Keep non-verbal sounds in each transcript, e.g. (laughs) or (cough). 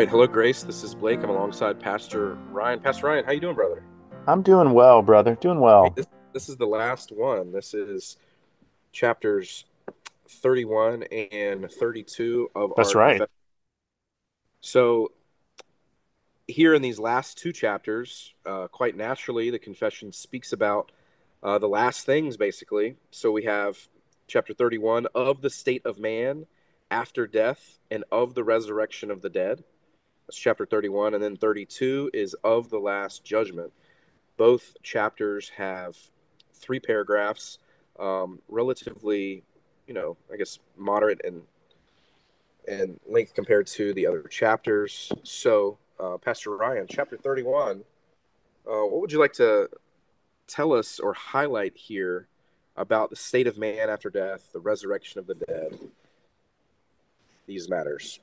right. Hello, Grace. This is Blake. I'm alongside Pastor Ryan. Pastor Ryan, how you doing, brother? I'm doing well, brother. Doing well. Hey, this, this is the last one. This is chapters 31 and 32 of That's right. confession. So here in these last two chapters, uh, quite naturally, the confession speaks about uh, the last things, basically. So we have chapter 31 of the state of man after death and of the resurrection of the dead. That's chapter 31. And then 32 is of the last judgment. Both chapters have three paragraphs, um, relatively, you know, I guess moderate and and length compared to the other chapters. So, uh, Pastor Ryan, chapter 31, uh, what would you like to tell us or highlight here about the state of man after death, the resurrection of the dead, these matters?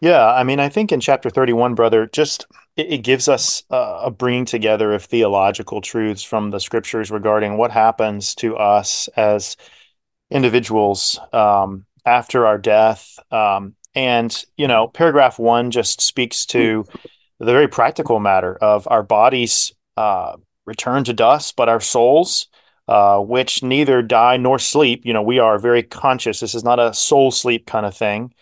Yeah, I mean, I think in chapter 31, brother, just it, it gives us uh, a bringing together of theological truths from the scriptures regarding what happens to us as individuals um, after our death. Um, and, you know, paragraph one just speaks to the very practical matter of our bodies uh, return to dust, but our souls, uh, which neither die nor sleep, you know, we are very conscious. This is not a soul sleep kind of thing.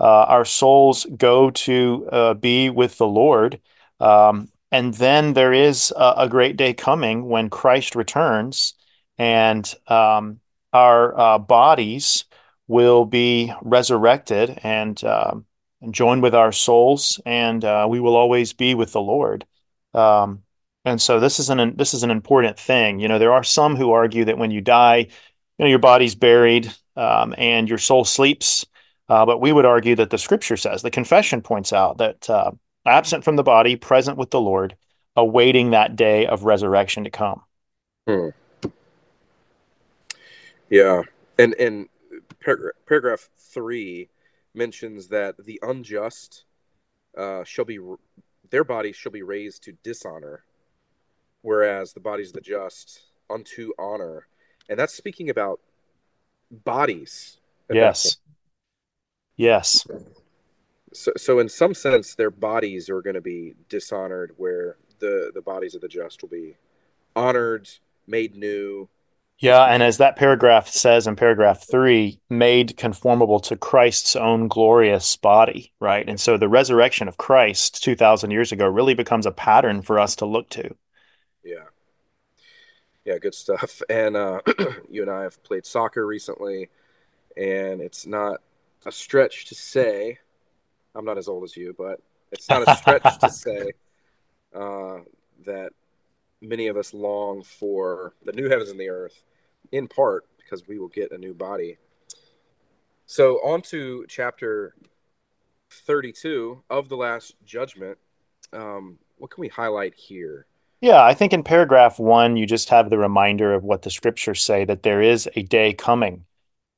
Uh, our souls go to uh, be with the Lord. Um, and then there is a, a, great day coming when Christ returns and um, our uh, bodies will be resurrected and, um, and joined with our souls, and uh, we will always be with the Lord. Um, and so this is an this is an important thing. You know, there are some who argue that when you die, you know, your body's buried um, and your soul sleeps. Uh, but we would argue that the Scripture says the confession points out that uh, absent from the body, present with the Lord, awaiting that day of resurrection to come. Hmm. Yeah, and and par- paragraph three mentions that the unjust uh, shall be their bodies shall be raised to dishonor, whereas the bodies of the just unto honor, and that's speaking about bodies. Yes. Yes. So, so in some sense, their bodies are going to be dishonored, where the the bodies of the just will be honored, made new, yeah, and as that paragraph says in paragraph three, made conformable to Christ's own glorious body, right? And so the resurrection of Christ 2,000 years ago really becomes a pattern for us to look to. Yeah. Yeah, good stuff. And uh, (clears throat) you and I have played soccer recently, and it's not a stretch to say, I'm not as old as you, but it's not a stretch to (laughs) say uh, that many of us long for the new heavens and the earth, in part because we will get a new body. So, on to chapter 32 of the Last Judgment. Um, what can we highlight here? Yeah, I think in paragraph one, you just have the reminder of what the scriptures say that there is a day coming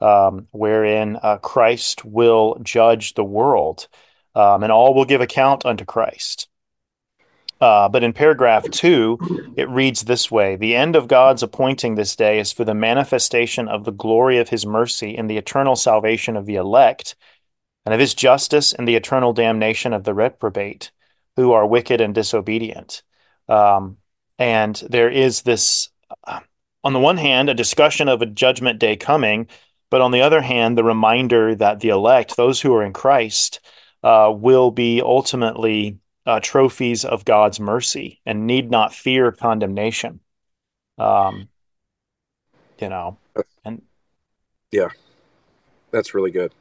um, wherein uh, Christ will judge the world um, and all will give account unto Christ. Uh, but in paragraph two, it reads this way The end of God's appointing this day is for the manifestation of the glory of his mercy in the eternal salvation of the elect, and of his justice in the eternal damnation of the reprobate, who are wicked and disobedient. Um, and there is this, uh, on the one hand, a discussion of a judgment day coming, but on the other hand, the reminder that the elect, those who are in Christ, uh, will be ultimately uh, trophies of God's mercy and need not fear condemnation. Um, you know, and yeah, that's really good.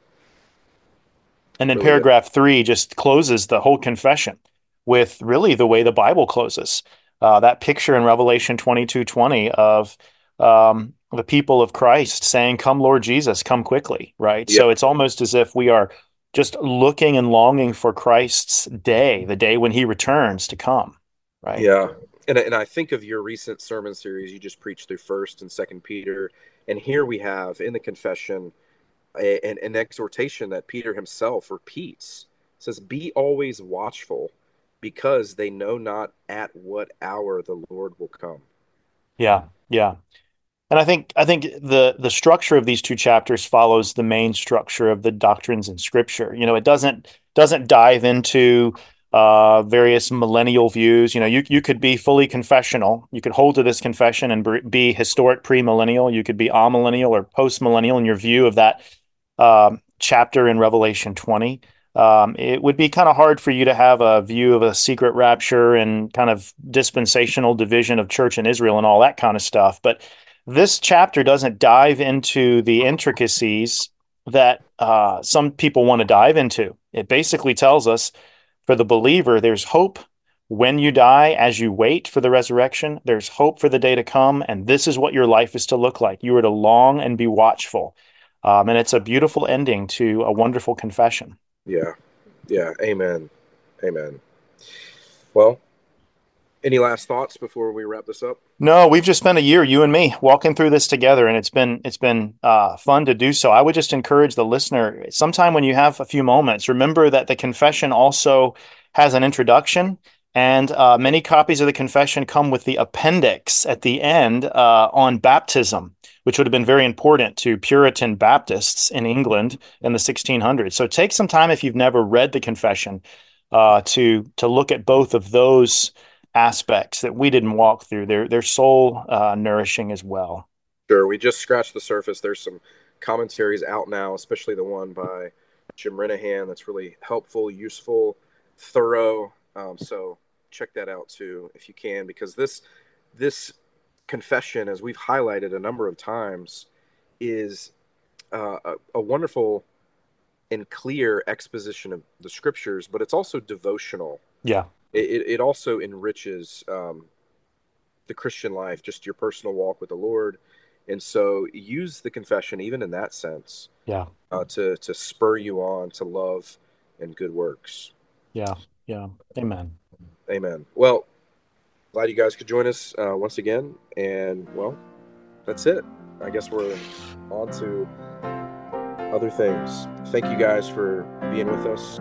And then really paragraph good. three just closes the whole confession with really the way the Bible closes. Uh, that picture in Revelation 22 20 of um, the people of Christ saying, Come, Lord Jesus, come quickly, right? Yep. So it's almost as if we are just looking and longing for Christ's day, the day when he returns to come, right? Yeah. And, and I think of your recent sermon series you just preached through First and Second Peter, and here we have in the confession a, an, an exhortation that Peter himself repeats. It says, "Be always watchful, because they know not at what hour the Lord will come." Yeah, yeah. And I think I think the the structure of these two chapters follows the main structure of the doctrines in Scripture. You know, it doesn't doesn't dive into uh, various millennial views. You know, you you could be fully confessional. You could hold to this confession and be historic premillennial. You could be amillennial or postmillennial in your view of that um, chapter in Revelation 20. Um, it would be kind of hard for you to have a view of a secret rapture and kind of dispensational division of church and Israel and all that kind of stuff. But this chapter doesn't dive into the intricacies that uh, some people want to dive into. It basically tells us for the believer, there's hope when you die as you wait for the resurrection. There's hope for the day to come. And this is what your life is to look like. You are to long and be watchful. Um, and it's a beautiful ending to a wonderful confession. Yeah. Yeah. Amen. Amen. Well, any last thoughts before we wrap this up? No, we've just spent a year, you and me, walking through this together, and it's been it's been uh, fun to do so. I would just encourage the listener, sometime when you have a few moments, remember that the confession also has an introduction, and uh, many copies of the confession come with the appendix at the end uh, on baptism, which would have been very important to Puritan Baptists in England in the 1600s. So take some time if you've never read the confession uh, to to look at both of those aspects that we didn't walk through. They're they're soul uh, nourishing as well. Sure, we just scratched the surface. There's some commentaries out now, especially the one by Jim Renihan that's really helpful, useful, thorough. Um, so check that out too if you can, because this this confession, as we've highlighted a number of times, is uh, a, a wonderful and clear exposition of the scriptures, but it's also devotional. Yeah it, it also enriches um, the Christian life, just your personal walk with the Lord. And so use the confession even in that sense. Yeah. Uh, to to spur you on to love and good works. Yeah. Yeah. Amen. Amen. Well, glad you guys could join us uh, once again. And well, that's it. I guess we're on to other things. Thank you guys for being with us.